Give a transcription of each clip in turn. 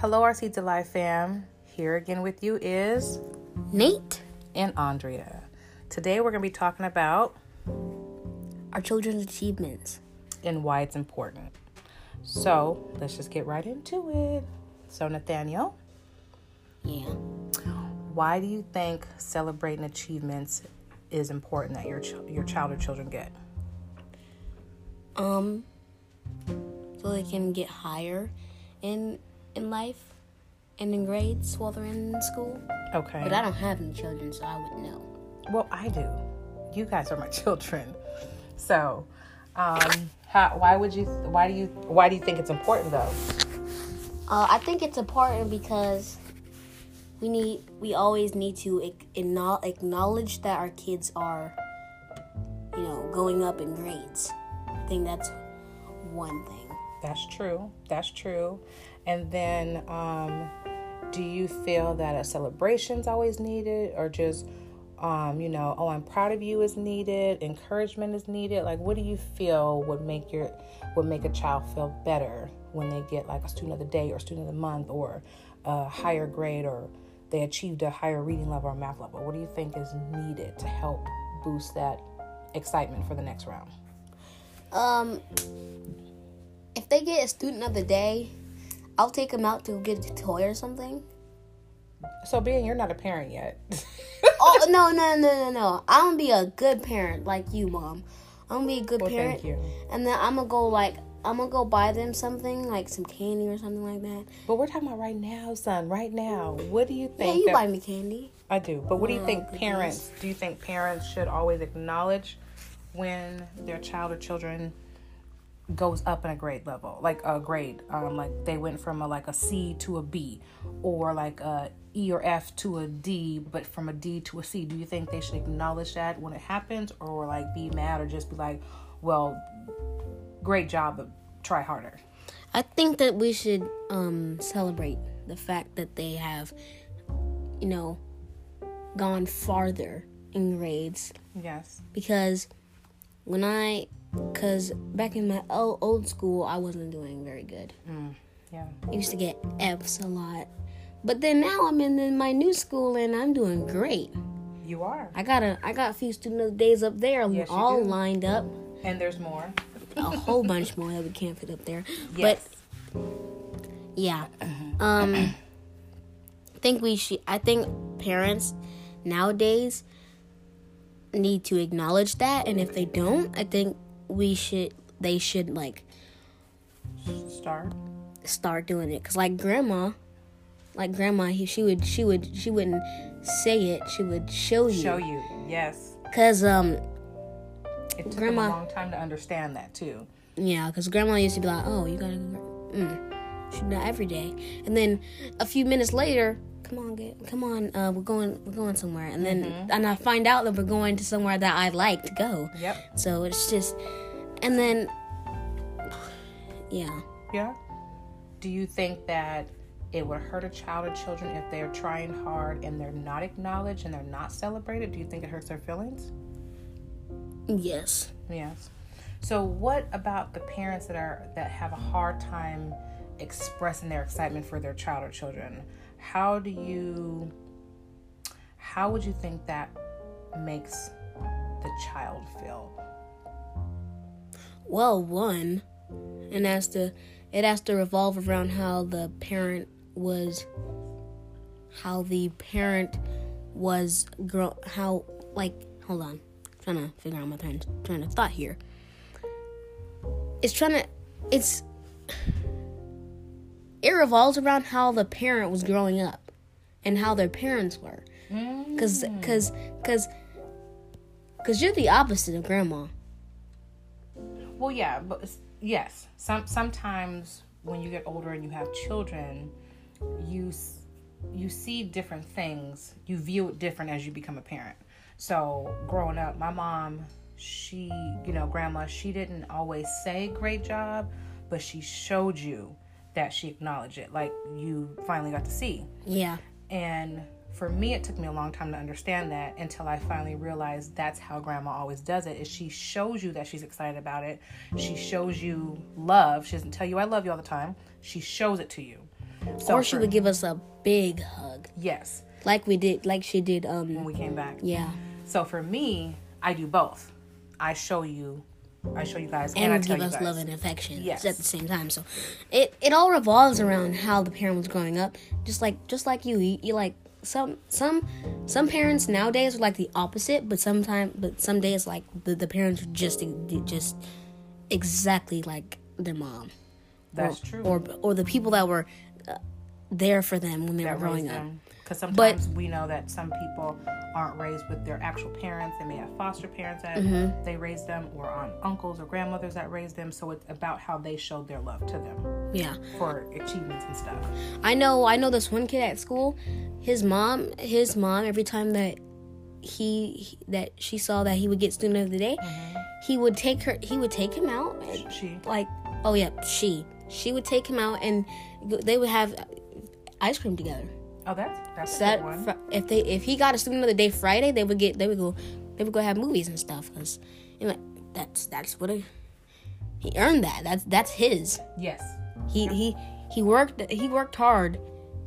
Hello, our Seeds of Life fam. Here again with you is Nate, and Andrea. Today we're going to be talking about our children's achievements. and why it's important. So let's just get right into it. So, Nathaniel, Yeah. why do you think celebrating achievements is important that your ch- your child or children get? Um, so they can get higher in in life and in grades while they're in school. Okay. But I don't have any children, so I wouldn't know. Well, I do. You guys are my children. So, um, how, why would you? Why do you? Why do you think it's important though? Uh, I think it's important because we need we always need to acknowledge that our kids are, you know, going up in grades. I think that's one thing. That's true. That's true. And then, um, do you feel that a celebration's always needed, or just, um, you know, oh, I'm proud of you is needed, encouragement is needed? Like, what do you feel would make your would make a child feel better when they get like a student of the day or student of the month or a higher grade or they achieved a higher reading level or math level? What do you think is needed to help boost that excitement for the next round? Um, if they get a student of the day, I'll take him out to get a toy or something. So, being you're not a parent yet. oh no no no no no! I'm gonna be a good parent like you, mom. I'm gonna be a good Well, parent, thank you. and then I'm gonna go like I'm gonna go buy them something like some candy or something like that. But we're talking about right now, son. Right now. What do you Yeah, think? you that- buy me candy. I do. But what do you Oh, think parents? Do you think parents should always acknowledge when their child or children goes up in a grade level, like a grade, um, like they went from a like a C to a B, or like a E or F to a D, but from a D to a C. Do you think they should acknowledge that when it happens, or like be mad, or just be like, "Well, great job, but try harder." I think that we should um celebrate the fact that they have, you know, gone farther in grades Yes. because when I, because back in my old, old school, I wasn't doing very good. Yeah. I used to get F's a lot. But then now I'm in, my new school and I'm doing great. You are. I got a I got a few student of the days up there Yes, you all lined up. And there's more. A whole bunch more that we can't fit up there. Yes. But yeah. Um I think we should I think parents nowadays need to acknowledge that and if they don't, I think we should they should like Start. start doing it cuz like grandma like grandma he, she would she would she wouldn't say it, she would show you. Show you. Yes. Cuz um It took Grandma- them a long time to understand that too. Yeah, because grandma used to be like, "Oh, you gotta go." Mm. She do every day, and then a few minutes later, come on, get, come on, uh, we're going, we're going somewhere, and then and I find out that we're going to somewhere that I like to go. Yep. So it's just, and then, yeah, Yeah. Do you think that it would hurt a child or children if they're trying hard and they're not acknowledged and they're not celebrated? Do you think it hurts their feelings? yes. Yes. So what about the parents that are that have a hard time expressing their excitement for their child or children? How do you how would you think that makes the child feel? Well, one, and has to, it has to revolve around how the parent was, how the parent was grow, how like, hold on, trying to figure out my train, train of thought here. It's trying to, it's, it revolves around how the parent was growing up, and how their parents were, cause, mm. cause, cause, cause you're the opposite of grandma. Well, yeah, but yes, some sometimes when you get older and you have children, you you see different things. You view it different as you become a parent. So, growing up, my mom, she, you know, grandma, she didn't always say great job, but she showed you that she acknowledged it. Like you finally got to see. Yeah. And for me, it took me a long time to understand that until I finally realized that's how grandma always does it is she shows you that she's excited about it. She shows you love. She doesn't tell you I love you all the time. She shows it to you. So or she for- would give us a big hug, Yes, like we did, like she did. um when we came back. yeah, So for me, I do both. I show you, I show you guys, and, I and tell give us guys. love and affection Yes. at the same time. So it it all revolves around how the parent was growing up. Just like just like you, you, you like some some some parents nowadays are like the opposite, but sometimes but some days like the, the parents are just just exactly like their mom. That's or, true. Or or the people that were uh, there for them when they were growing up. them. Because sometimes we know that some people aren't raised with their actual parents. They may have foster parents that Mm-hmm. they raised them, or aunt, uncles or grandmothers that raised them. So it's about how they showed their love to them Yeah. for achievements and stuff. I know I know this one kid at school, his mom his mom every time that he, that she saw that he would get student of the day, he would take her he would take him out and, She, like oh yeah, she she would take him out and they would have ice cream together. Oh, that's that's good one. fr- if they if he got a student of the day Friday, they would get they would go they would go have movies and stuff cuz you know that's that's what a, he earned that. That's that's his. Yes, He he he worked he worked hard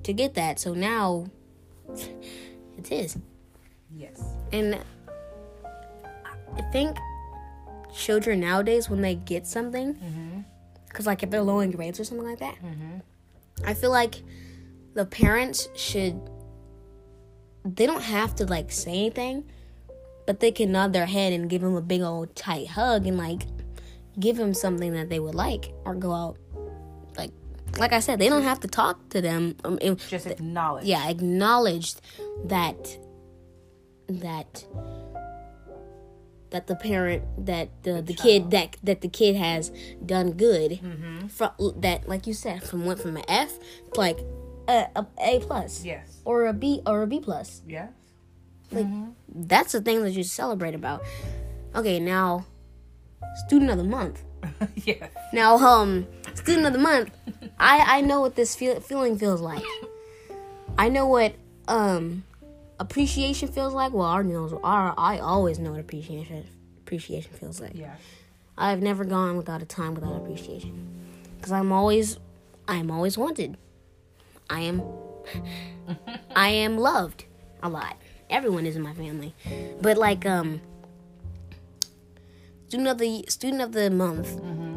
to get that. So now it's his. yes, And I think children nowadays when they get something, mm-hmm. because like if they're low in grades or something like that, mm-hmm. I feel like the parents should. They don't have to like say anything, but they can nod their head and give them a big old tight hug and like give them something that they would like or go out like like I said, they don't have to talk to them. Um, it- just acknowledge. yeah, acknowledged that that that the parent that the, the kid that that the kid has done good Mm-hmm. from that like you said from went from an F like a, a A plus Yes. or a B or a B plus. Yes. Like that's the thing that you celebrate about. Okay, now student of the month. yes. Now, um, student of the month, I I know what this feel, feeling feels like. I know what um appreciation feels like. Well, our knows our I always know what appreciation appreciation feels like. Yeah. I've never gone without a time without appreciation because I'm always I'm always wanted. I am I am loved a lot. Everyone is in my family, but like um student of the student of the month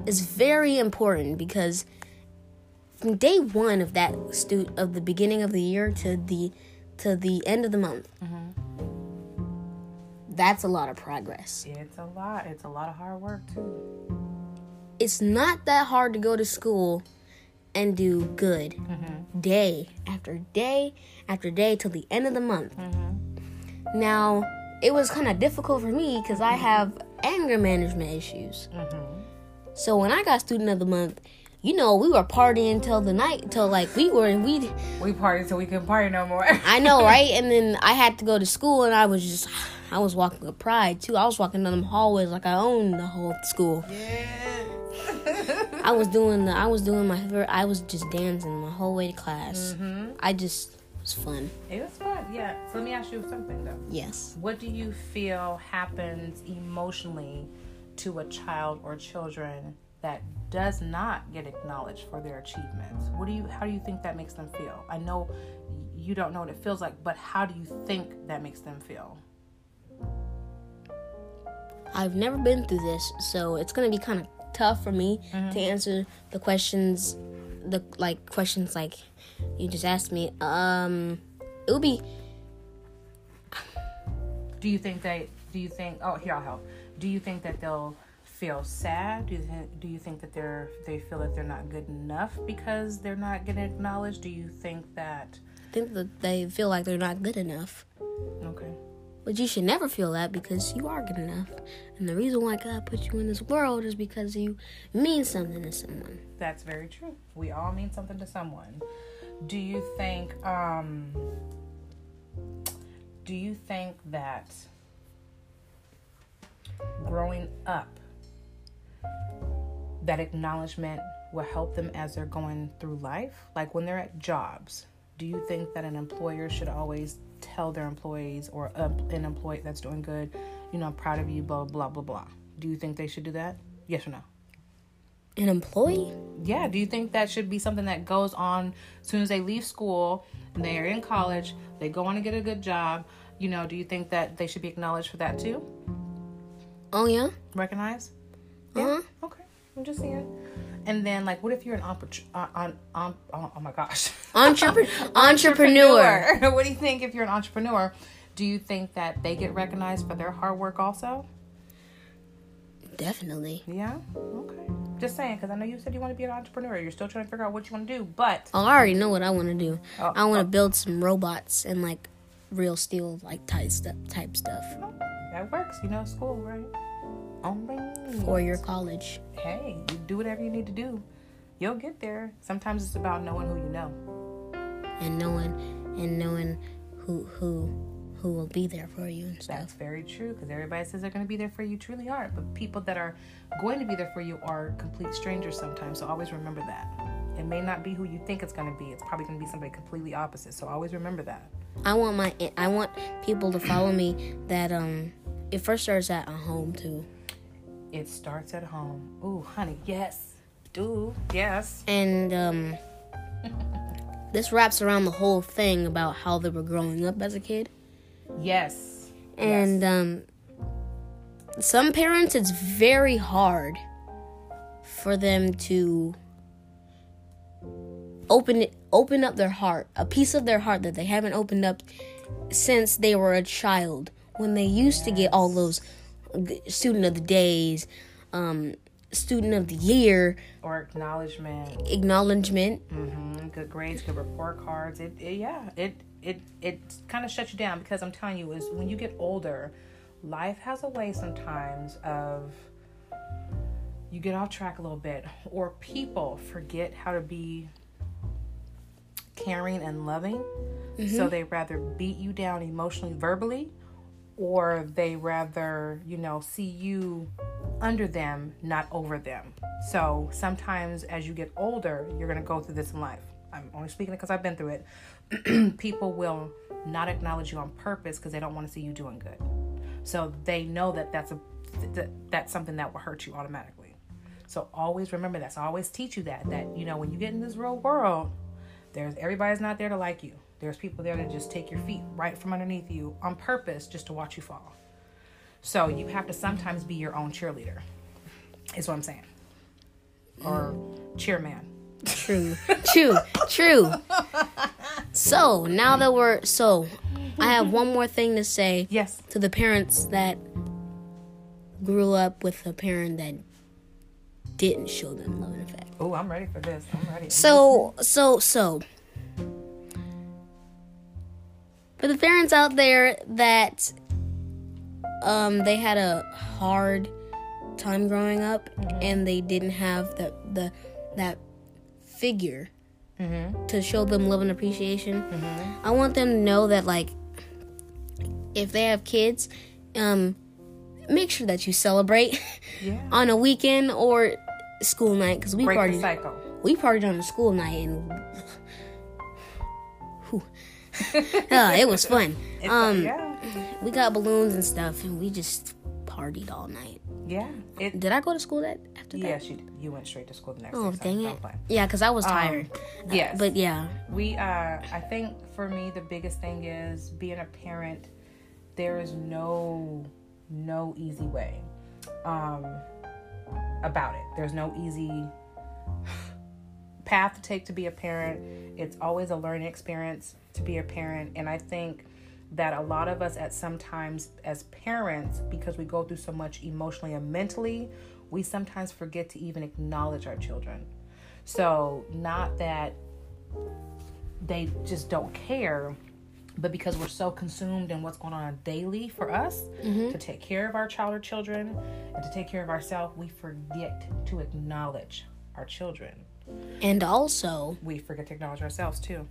is very important because from day one of that stu- of the beginning of the year to the to the end of the month that's a lot of progress It's a lot. It's a lot of hard work too. it's not that hard to go to school and do good mm-hmm. day after day after day till the end of the month. Mm-hmm. Now, it was kind of difficult for me because I have anger management issues. Mm-hmm. So when I got student of the month, you know, we were partying till the night, till like we were, we, We partied till we couldn't party no more. I know, right? And then I had to go to school, and I was just, I was walking with pride too. I was walking down them hallways like I owned the whole school. I was doing the, I was doing my, I was just dancing my whole way to class. Mm-hmm. I just it was fun. it was fun. Yeah. So let me ask you something though. Yes. What do you feel happens emotionally to a child or children that does not get acknowledged for their achievements? What do you how do you think that makes them feel? I know you don't know what it feels like, but how do you think that makes them feel? I've never been through this, so it's gonna be kind of tough for me to answer the questions, the like questions like you just asked me. Um, it would be Do you think they do you think oh here I'll help. Do you think that they'll feel sad? Do you think do you think that they're they feel that they're not good enough because they're not getting acknowledged? Do you think that I think that they feel like they're not good enough. okay. But you should never feel that because you are good enough. And the reason why God put you in this world is because you mean something to someone. That's very true. We all mean something to someone. Do you think um do you think that growing up that acknowledgement will help them as they're going through life? Like when they're at jobs, do you think that an employer should always tell their employees or a, an employee that's doing good, you know, I'm proud of you, blah, blah, blah, blah? Do you think they should do that? Yes or no? An employee? Yeah. Do you think that should be something that goes on as soon as they leave school and they are in college, they go on to get a good job? You know, do you think that they should be acknowledged for that too? Oh yeah. Recognize? Uh-huh. Okay. I'm just saying. And then, like, what if you're an oppor- uh, on, on, oh, oh my gosh, Entrepreneur. entrepreneur. what do you think if you're an entrepreneur? Do you think that they get recognized for their hard work also? Definitely. Yeah. Okay. Just saying, because I know you said you want to be an entrepreneur. You're still trying to figure out what you want to do, but Oh, I already know what I want to do. Oh, I want to build some robots and like real steel like type stuff type stuff that works. You know, school, right? For your college. Hey, you do whatever you need to do. You'll get there. Sometimes it's about knowing who you know. and knowing and knowing who who who will be there for you and That's very true because everybody says they're going to be there for you, truly aren't. But people that are going to be there for you are complete strangers sometimes. So always remember that. It may not be who you think it's going to be. It's probably going to be somebody completely opposite. So always remember that. I want my I want people to follow me that um it first starts at a home too. It starts at home. Ooh, honey, yes. Do yes. And um this wraps around the whole thing about how they were growing up as a kid. Yes. And um some parents it's very hard for them to open it open up their heart, a piece of their heart that they haven't opened up since they were a child when they used to get all those student of the days, um student of the year Or acknowledgement. acknowledgement. hmm Good grades, good report cards. It, it yeah. It it it kind of shuts you down because I'm telling you is when you get older, life has a way sometimes of you get off track a little bit or people forget how to be caring and loving so they rather beat you down emotionally verbally or they rather you know see you under them not over them. So sometimes as you get older you're going to go through this in life. I'm only speaking because i've been through it. People will not acknowledge you on purpose because they don't want to see you doing good. So they know that that's a that, that's something that will hurt you automatically. So always remember that. So I always teach you that that you know when you get in this real world there's everybody's not there to like you. There's people there to just take your feet right from underneath you on purpose just to watch you fall. So you have to sometimes be your own cheerleader. Is what I'm saying. Or cheerman. True, true, true. So now that we're so, I have one more thing to say Yes. to the parents that grew up with a parent that didn't show them love and affection. Oh, I'm ready for this. I'm ready. So, so, so. For the parents out there that um they had a hard time growing up and they didn't have the the that figure to show them love and appreciation. I want them to know that like if they have kids, um make sure that you celebrate Yeah. on a weekend or school night because we Break partied cycle. we partied on a school night and. Ah, it was fun. It's, Um, yeah. we got balloons and stuff, and we just partied all night. Yeah. It Did I go to school that after that? Yes, you. You went straight to school the next Oh dang it! Yeah, because I was tired. yes. but yeah, we uh i think for me the biggest thing is being a parent there is no no easy way um about it there's no easy path to take to be a parent. It's always a learning experience to be a parent. And i think that a lot of us at sometimes as parents because we go through so much emotionally and mentally we sometimes forget to even acknowledge our children. So not that they just don't care but because we're so consumed in what's going on daily for us mm-hmm. to take care of our child or children and to take care of ourselves we forget to acknowledge our children and also we forget to acknowledge ourselves too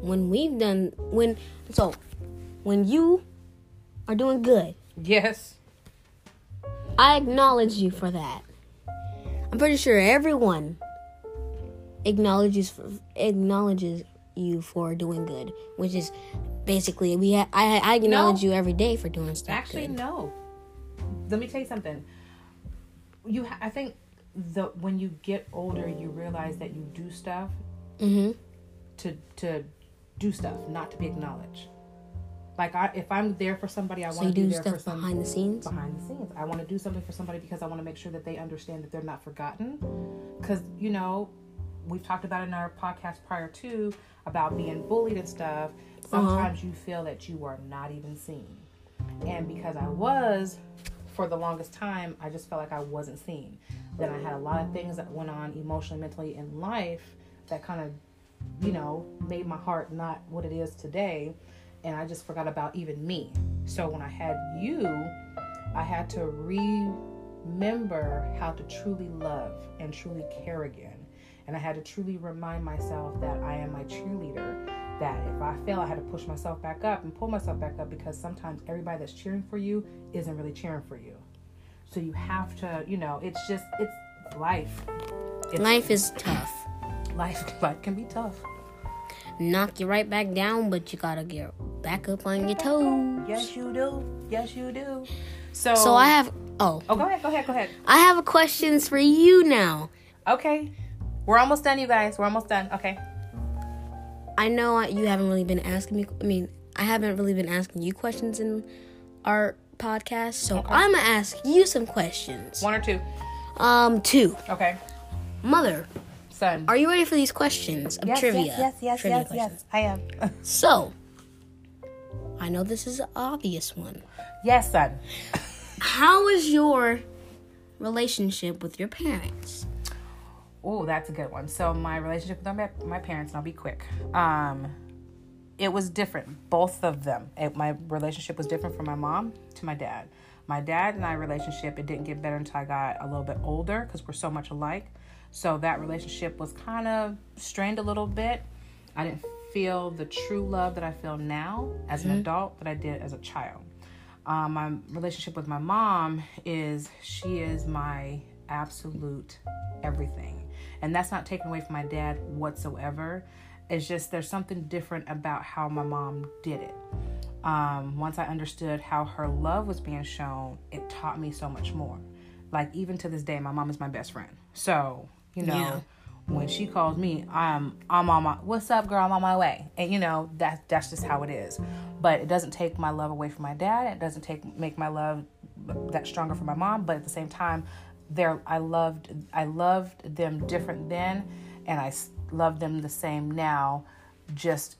when we've done when so when you are doing good, yes I acknowledge you for that. I'm pretty sure everyone acknowledges for, acknowledges you for doing good, which is basically we ha- I I acknowledge No. you every day for doing stuff actually good. no let me tell you something you ha- I think the when you get older you realize that you do stuff Mm-hmm. to to do stuff, not to be acknowledged. Like I, if I'm there for somebody, I So want to be do there for stuff some behind the scenes. behind the scenes. I want to do something for somebody because I want to make sure that they understand that they're not forgotten. Because you know, we've talked about in our podcast prior to about being bullied and stuff. Sometimes you feel that you are not even seen, and because I was for the longest time, I just felt like I wasn't seen. Then I had a lot of things that went on emotionally, mentally in life that kind of, you know, made my heart not what it is today. And I just forgot about even me. So when I had you, I had to remember how to truly love and truly care again. And I had to truly remind myself that I am my cheerleader. That if I fail, I had to push myself back up and pull myself back up because sometimes everybody that's cheering for you isn't really cheering for you. So you have to, you know, it's just, it's life. It's Life is tough. life. Life can be tough. Knock you right back down, but you gotta get back up on your toes. Yes, you do. Yes, you do. So, So I have. Oh, Oh, go ahead. Go ahead. Go ahead. I have a questions for you now. Okay. We're almost done, you guys. We're almost done. Okay. I know you haven't really been asking me. I mean, I haven't really been asking you questions in our podcast, so I'm gonna ask you some questions. One or two. Um, two. Okay. Mother, Son. are you ready for these questions of trivia? Yes, yes, Trivia yes, yes, questions. I am. So, I know this is an obvious one. yes, son. How is your relationship with your parents? Oh, that's a good one. So my relationship with my, my parents, and I'll be quick. Um, it was different, both of them. It, my relationship was different from my mom to my dad. My dad and I relationship, it didn't get better until I got a little bit older because we're so much alike. So that relationship was kind of strained a little bit. I didn't feel the true love that I feel now as an adult that I did as a child. Um, my relationship with my mom is she is my absolute everything. And that's not taken away from my dad whatsoever. It's just there's something different about how my mom did it. Um, once I understood how her love was being shown, it taught me so much more. Like even to this day, my mom is my best friend. So you know, Yeah. when she calls me, I'm I'm on my what's up, girl? I'm on my way, and you know that that's just how it is. But it doesn't take my love away from my dad. It doesn't take make my love that stronger for my mom. But at the same time, there I loved I loved them different then, and I love them the same now, just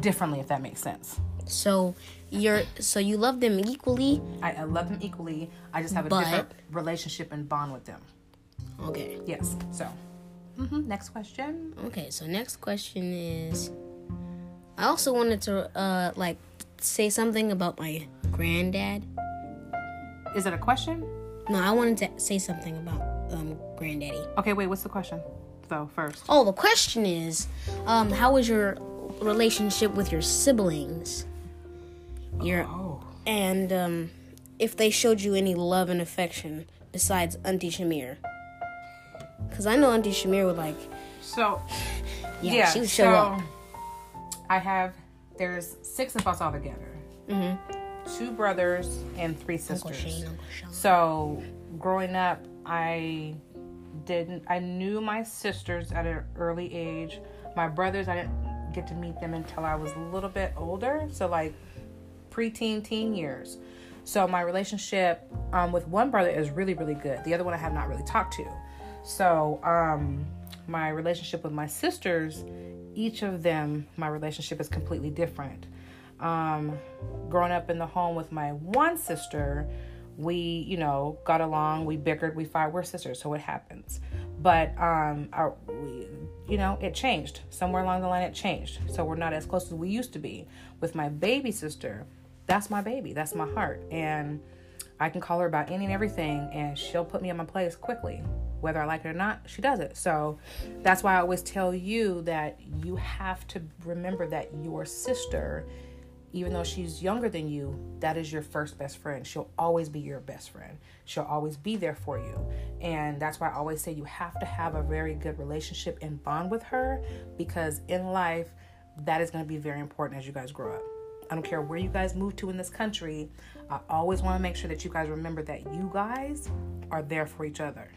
differently. If that makes sense. So you're so you love them equally. I, I love them equally. I just have a But- different relationship and bond with them. Okay. Yes. So, hmm next question. Okay. So next question is, I also wanted to uh like say something about my granddad. Is it a question? No, I wanted to say something about um granddaddy. Okay, wait. What's the question? Though first. Oh, the question is, um, how was your relationship with your siblings? Your Oh. and um, if they showed you any love and affection besides Auntie Shamir. Cause I know Auntie Shamir would like, So, yeah, yeah. she would show so up. I have. There's six of us all together. Two brothers and three sisters. So, growing up, I didn't. I knew my sisters at an early age. My brothers, I didn't get to meet them until I was a little bit older. So, like preteen, teen years. So, my relationship um, with one brother is really, really good. The other one I have not really talked to. So, um, my relationship with my sisters, each of them, my relationship is completely different. Um, growing up in the home with my one sister, we, you know, got along, we bickered, we fought, we're sisters, so it happens. But, um, our, we, you know, it changed. Somewhere along the line, it changed. So we're not as close as we used to be. With my baby sister, that's my baby, that's my heart. And I can call her about any and everything, and she'll put me in my place quickly. Whether I like it or not, she does it. So that's why I always tell you that you have to remember that your sister, even though she's younger than you, that is your first best friend. She'll always be your best friend. She'll always be there for you. And that's why I always say you have to have a very good relationship and bond with her because in life, that is going to be very important as you guys grow up. I don't care where you guys move to in this country. I always want to make sure that you guys remember that you guys are there for each other.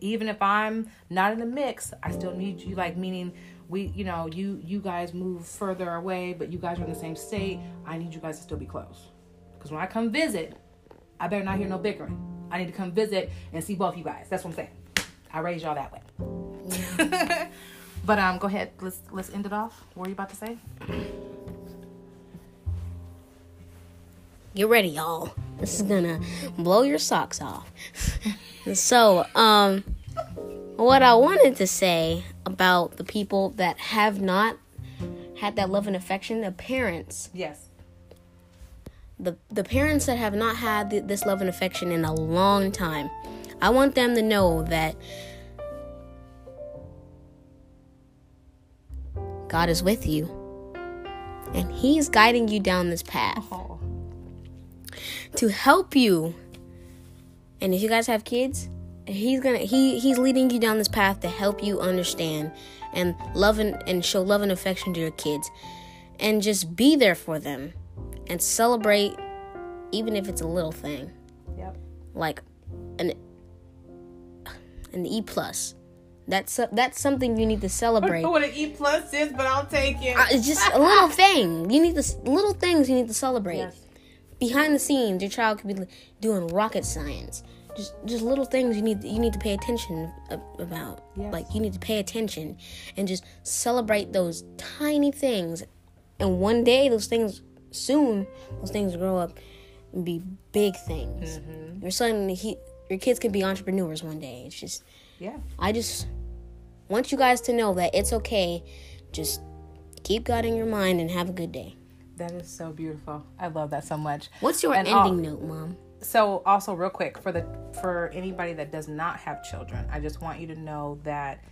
Even if I'm not in the mix, I still need you like meaning we you know, you you guys move further away, but you guys are in the same state. I need you guys to still be close. Cuz when I come visit, I better not hear no bickering. I need to come visit and see both you guys. That's what I'm saying. I raise y'all that way. Yeah. but um go ahead. Let's let's end it off. What were you about to say? Get ready, y'all. This is gonna blow your socks off. so, um, what I wanted to say about the people that have not had that love and affection, the parents. Yes. The the parents that have not had th- this love and affection in a long time. I want them to know that God is with you. And he's guiding you down this path. Oh to help you. And if you guys have kids, he's gonna he he's leading you down this path to help you understand and love and, and show love and affection to your kids and just be there for them and celebrate even if it's a little thing yep like an an e plus that's that's something you need to celebrate. I don't know what an E plus is, but I'll take it. Uh, it's just a little thing. You need to little things you need to celebrate. Yes behind the scenes, your child could be doing rocket science. Just, just little things you need you need to pay attention about. Yes. Like you need to pay attention and just celebrate those tiny things. And one day, those things soon, those things grow up and be big things. Mm-hmm. Your son, he, your kids can be entrepreneurs one day. It's just, yeah. I just want you guys to know that it's okay. Just keep God in your mind and have a good day. That is so beautiful. I love that so much. What's your and ending note, mom? So also real quick for the for anybody that does not have children, I just want you to know that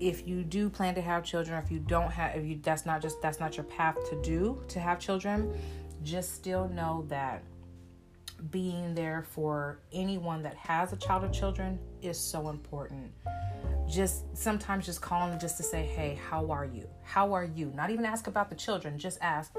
if you do plan to have children, if you don't have if you that's not just that's not your path to do to have children, just still know that being there for anyone that has a child or children is so important just sometimes just calling just to say, hey, how are you? How are you? Not even ask about the children, just ask,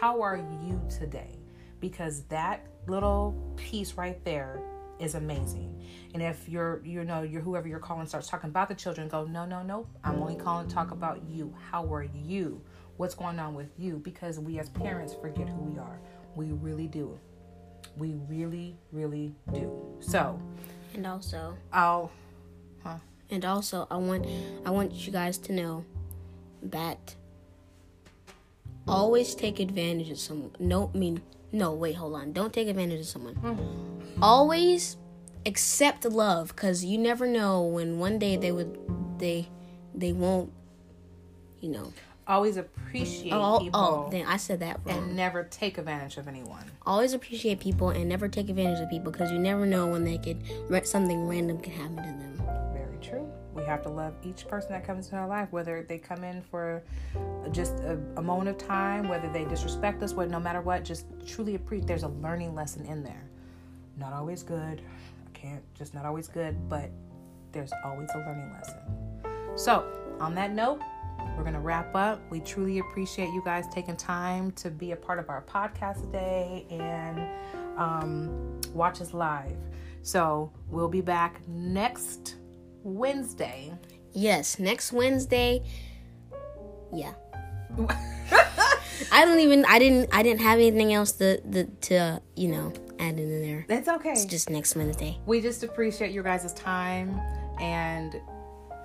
how are you today? Because that little piece right there is amazing. And if you're, you know, you're whoever you're calling starts talking about the children, go, no, no, no, I'm only calling to talk about you. How are you? What's going on with you? Because we as parents forget who we are. We really do. We really, really do. So, and also, I'll, huh? And also, I want I want you guys to know that always take advantage of someone. No, I mean no. Wait, hold on. Don't take advantage of someone. Mm-hmm. Always accept love, because you never know when one day they would they they won't. You know. Always appreciate oh, people. Oh, then I said that wrong. And never take advantage of anyone. Always appreciate people and never take advantage of people because you never know when they could something random can happen to them Very true. We have to love each person that comes into our life, whether they come in for just a, a moment of time, whether they disrespect us, what no matter what, just truly appreciate. There's a learning lesson in there. Not always good. I can't just not always good, but there's always a learning lesson. So, on that note, we're going to wrap up. We truly appreciate you guys taking time to be a part of our podcast today and um, watch us live. So, we'll be back next Wednesday. Yes, next Wednesday. Yeah. I don't even. I didn't. I didn't have anything else to to, to you know add in there. That's okay. It's just next Wednesday. We just appreciate your guys' time, and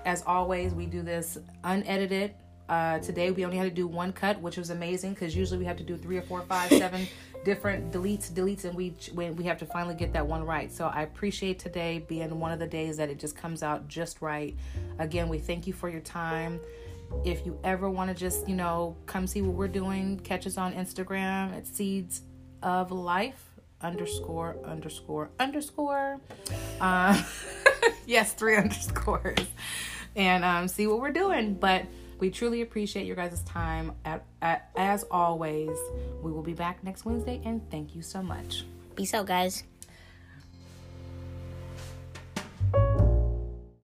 as always, we do this unedited. Uh, today we only had to do one cut, which was amazing because usually we have to do three or four, five, seven different deletes, deletes, and we when we have to finally get that one right. So I appreciate today being one of the days that it just comes out just right. Again, we thank you for your time. If you ever want to just you know come see what we're doing, catch us on Instagram at Seeds of Life underscore underscore underscore. Uh, yes, three underscores, and um, see what we're doing, but. We truly appreciate your guys' time. As always, we will be back next Wednesday, and thank you so much. Peace out, guys.